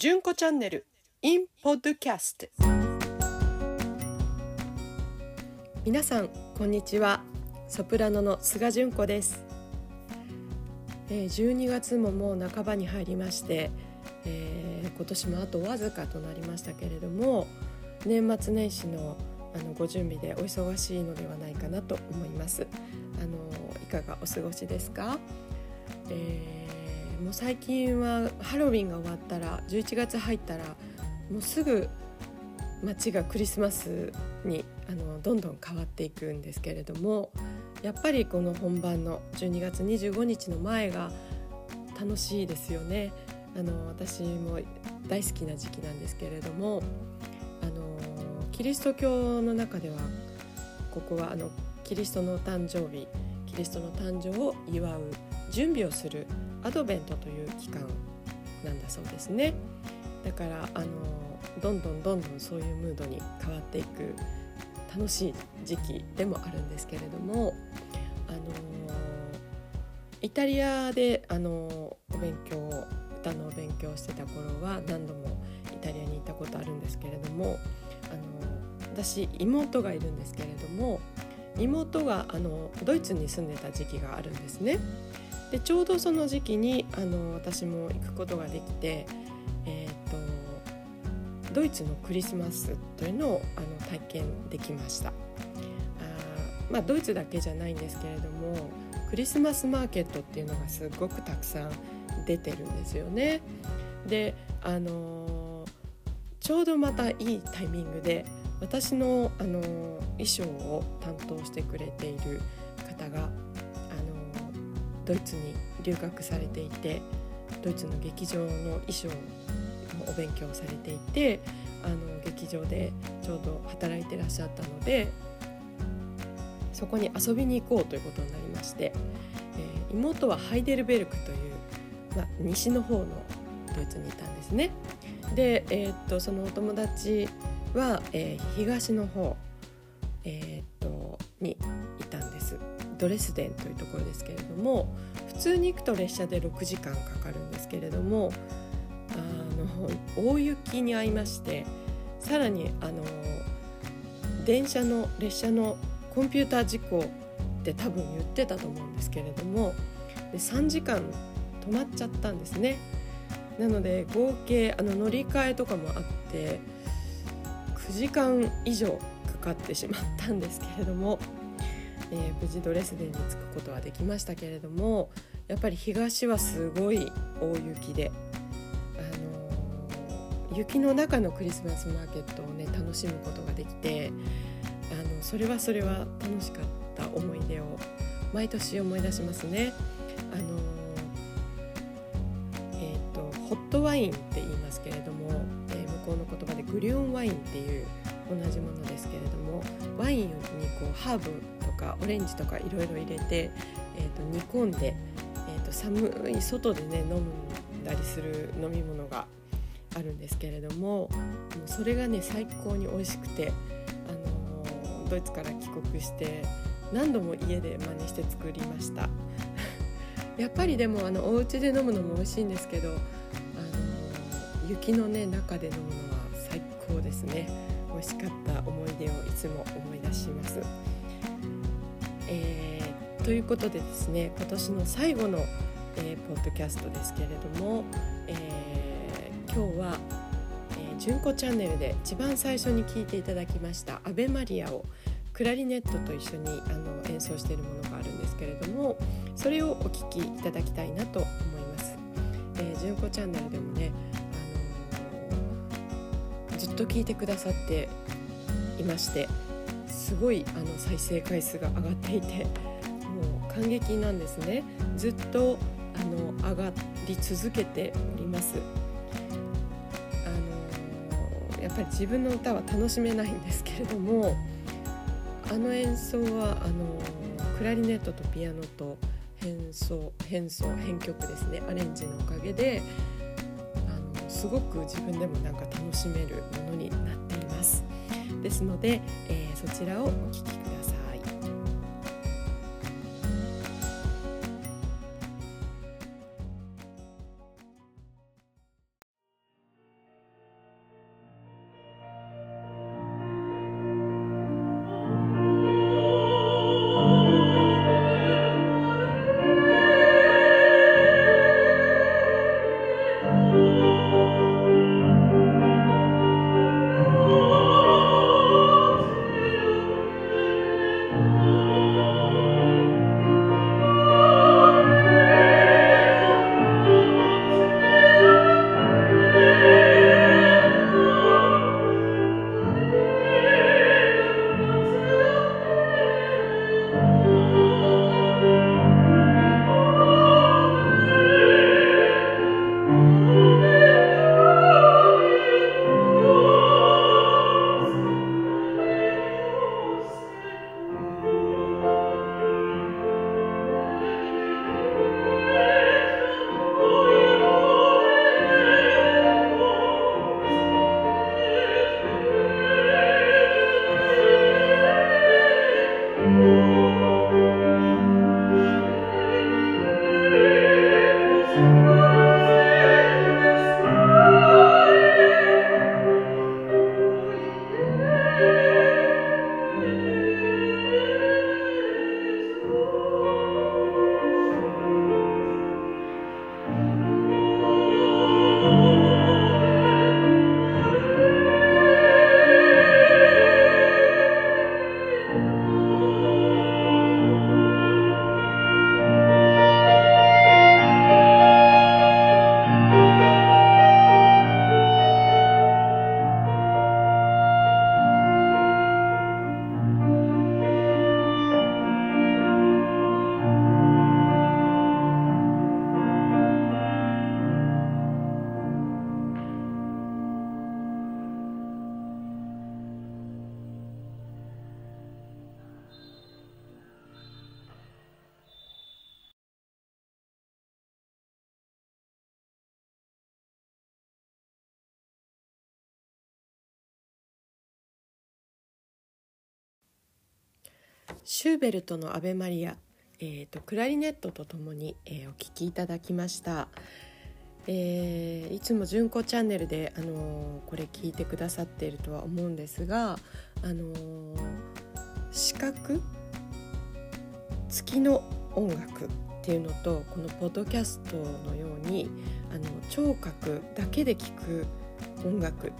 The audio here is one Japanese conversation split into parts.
純子チャンネル in podcast 皆さんこんにちは。ソプラノの菅純子です、えー、12月ももう半ばに入りまして、えー今年もあとわずかとなりましたけれども年末年始のあのご準備でお忙しいのではないかなと思います。あのいかがお過ごしですか、えーもう最近はハロウィンが終わったら11月入ったらもうすぐ街がクリスマスにあのどんどん変わっていくんですけれどもやっぱりこの本番の12月25日の前が楽しいですよね。あの私も大好きな時期なんですけれどもあのキリスト教の中ではここはあのキリストの誕生日キリストの誕生を祝う準備をするアドベントという期間なんだそうですねだからあのどんどんどんどんそういうムードに変わっていく楽しい時期でもあるんですけれどもあのイタリアであのお勉強歌のお勉強してた頃は何度もイタリアに行ったことあるんですけれどもあの私妹がいるんですけれども妹があのドイツに住んでた時期があるんですね。でちょうどその時期にあの私も行くことができて、えー、とドイツのクリスマスというのをあの体験できましたあ、まあ、ドイツだけじゃないんですけれどもクリスマスマーケットっていうのがすごくたくさん出てるんですよね。であのちょうどまたいいタイミングで私の、あの衣装を担当してくれている方が、ドイツに留学されていてドイツの劇場の衣装のお勉強をされていてあの劇場でちょうど働いてらっしゃったのでそこに遊びに行こうということになりまして、えー妹はハイデルベルクという、ま、西の方のドイツにいたんですね。で、えーっとそのお友達は、えー東の方、えーっとドレスデンというところですけれども普通に行くと列車で6時間かかるんですけれどもあの大雪に遭いましてさらにあの電車の列車のコンピューター事故って多分言ってたと思うんですけれどもで3時間止まっちゃったんですね。なので合計あの乗り換えとかもあって9時間以上かかってしまったんですけれども、えー無事ドレスデンに着くことはできましたけれどもやっぱり東はすごい大雪で、あのー雪の中のクリスマスマーケットをね楽しむことができてあのそれはそれは楽しかった思い出を毎年思い出しますね。あのえー、とホットワインって言いますけれども、えー向こうの言葉でグリューンワインっていう同じものですけれどもワインにこうハーブとかオレンジとかいろいろ入れて、えー、と煮込んで、えー、と寒い外でね飲んだりする飲み物があるんですけれどももうそれがね最高に美味しくて、あのードイツから帰国して何度も家で真似して作りました。やっぱりでもあのお家で飲むのも美味しいんですけど、あの雪のね中で飲むのは最高ですね美味しかった思い出をいつも思い出します。えーということでですね今年の最後の、えーポッドキャストですけれども、えー今日は「えー、純子チャンネル」で一番最初に聞いていただきました「アベマリア」をクラリネットと一緒にあの演奏しているものがあるんですけれどもそれをお聞きいただきたいなと思います。えー、純子チャンネルでもね、ずっと聞いてくださっていましてすごいあの再生回数が上がっていてもう感激なんですねずっとあの上がり続けております。あのやっぱり自分の歌は楽しめないんですけれどもあの演奏はあのクラリネットとピアノと変奏変奏編曲ですねアレンジのおかげであのすごく自分でもなんか楽しめるものになっています。ですので、えーそちらをお聴きください。シューベルトの「アベマリア」えーと、クラリネットとともに、えー、お聴きいただきました。えー、いつも純子チャンネルで、あのー、これ聞いてくださっているとは思うんですが、あのー、視覚付きの音楽っていうのとこのポッドキャストのようにあの聴覚だけで聞く音楽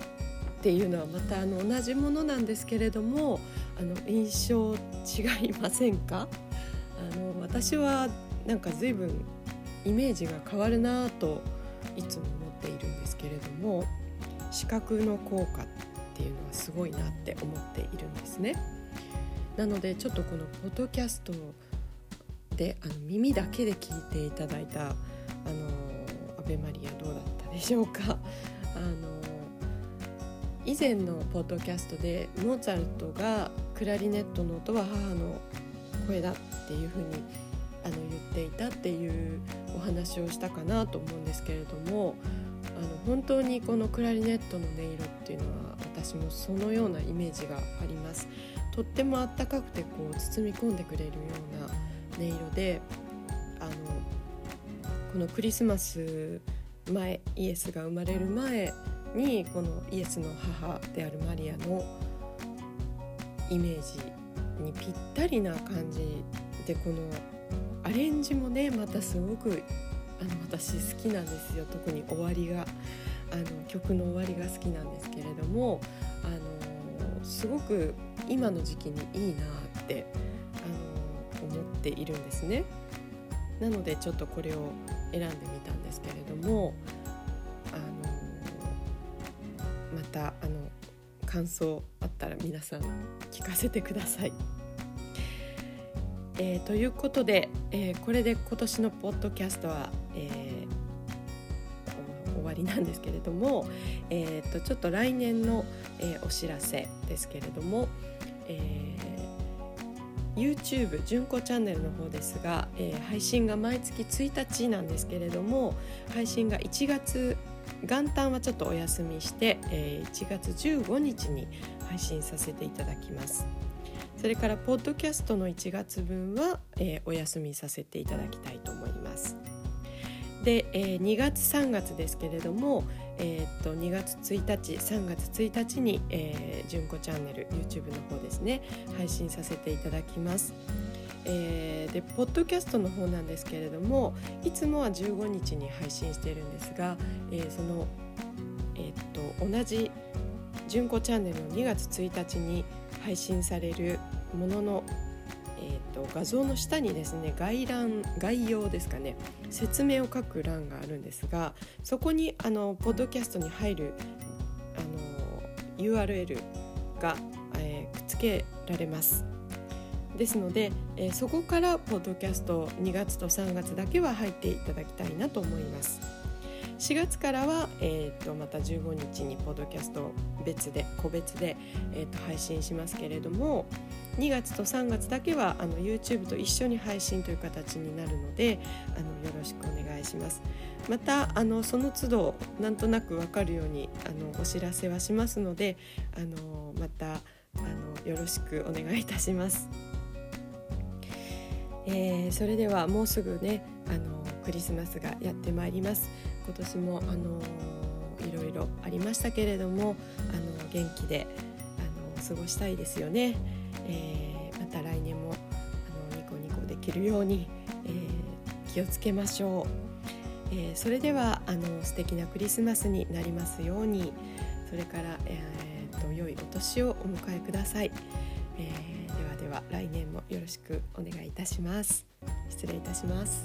っていうのはまたあの同じものなんですけれどもあの印象違いませんか？あの私はなんか随分イメージが変わるなといつも思っているんですけれども視覚の効果っていうのはすごいなって思っているんですね。なのでちょっとこのポッドキャストであの耳だけで聞いていただいた「あのアベマリア」どうだったでしょうか？あの以前のポッドキャストでモーツァルトがクラリネットの音は母の声だっていうふうにあの言っていたっていうお話をしたかなと思うんですけれどもあの本当にこのクラリネットの音色っていうのは私もそのようなイメージがあります。とってもあったかくてこう包み込んでくれるような音色であのこのクリスマス前イエスが生まれる前にこのイエスの母であるマリアのイメージにぴったりな感じでこのアレンジもねまたすごくあの私好きなんですよ特に終わりがあの曲の終わりが好きなんですけれどもあのすごく今の時期にいいなってあの思っているんですね。なのでちょっとこれを選んでみたんですけれどもたあの感想あったら皆さん聞かせてください。えー、ということで、えー、これで今年のポッドキャストは、えー、終わりなんですけれども、えー、とちょっと来年の、え、お知らせですけれども、えー、YouTube 純子チャンネルの方ですが、え、配信が毎月1日なんですけれども配信が1月元旦はちょっとお休みして、えー、1月15日に配信させていただきます。それからポッドキャストの1月分は、お休みさせていただきたいと思います。で、えー、2月3月ですけれども、えー、っと2月1日3月1日に、純子チャンネル YouTube の方ですね配信させていただきます。えー、でポッドキャストの方なんですけれどもいつもは15日に配信しているんですが、えー、その、えー、っと同じ純子チャンネルの2月1日に配信されるものの、えーと、画像の下にですね概覧概要ですかね説明を書く欄があるんですがそこにあのポッドキャストに入るあの URL が、えー、くっつけられます。ですので、えー、そこからポッドキャスト2月と3月だけは入っていただきたいなと思います。4月からは、えー、とまた15日にポッドキャスト別で個別で、えー、と配信しますけれども2月と3月だけはあの YouTube と一緒に配信という形になるのであのよろしくお願いします。またあのその都度なんとなく分かるようにあのお知らせはしますのであのまたあのよろしくお願いいたします。えー、それではもうすぐねあのクリスマスがやってまいります。今年もあのいろいろありましたけれどもあの元気であの過ごしたいですよね、えー、また来年もあのニコニコできるように、えー、気をつけましょう、えー、それではあの素敵なクリスマスになりますように。それから、えー、と良いお年をお迎えください、えー、ではでは来年もよろしくお願いいたします。失礼いたします。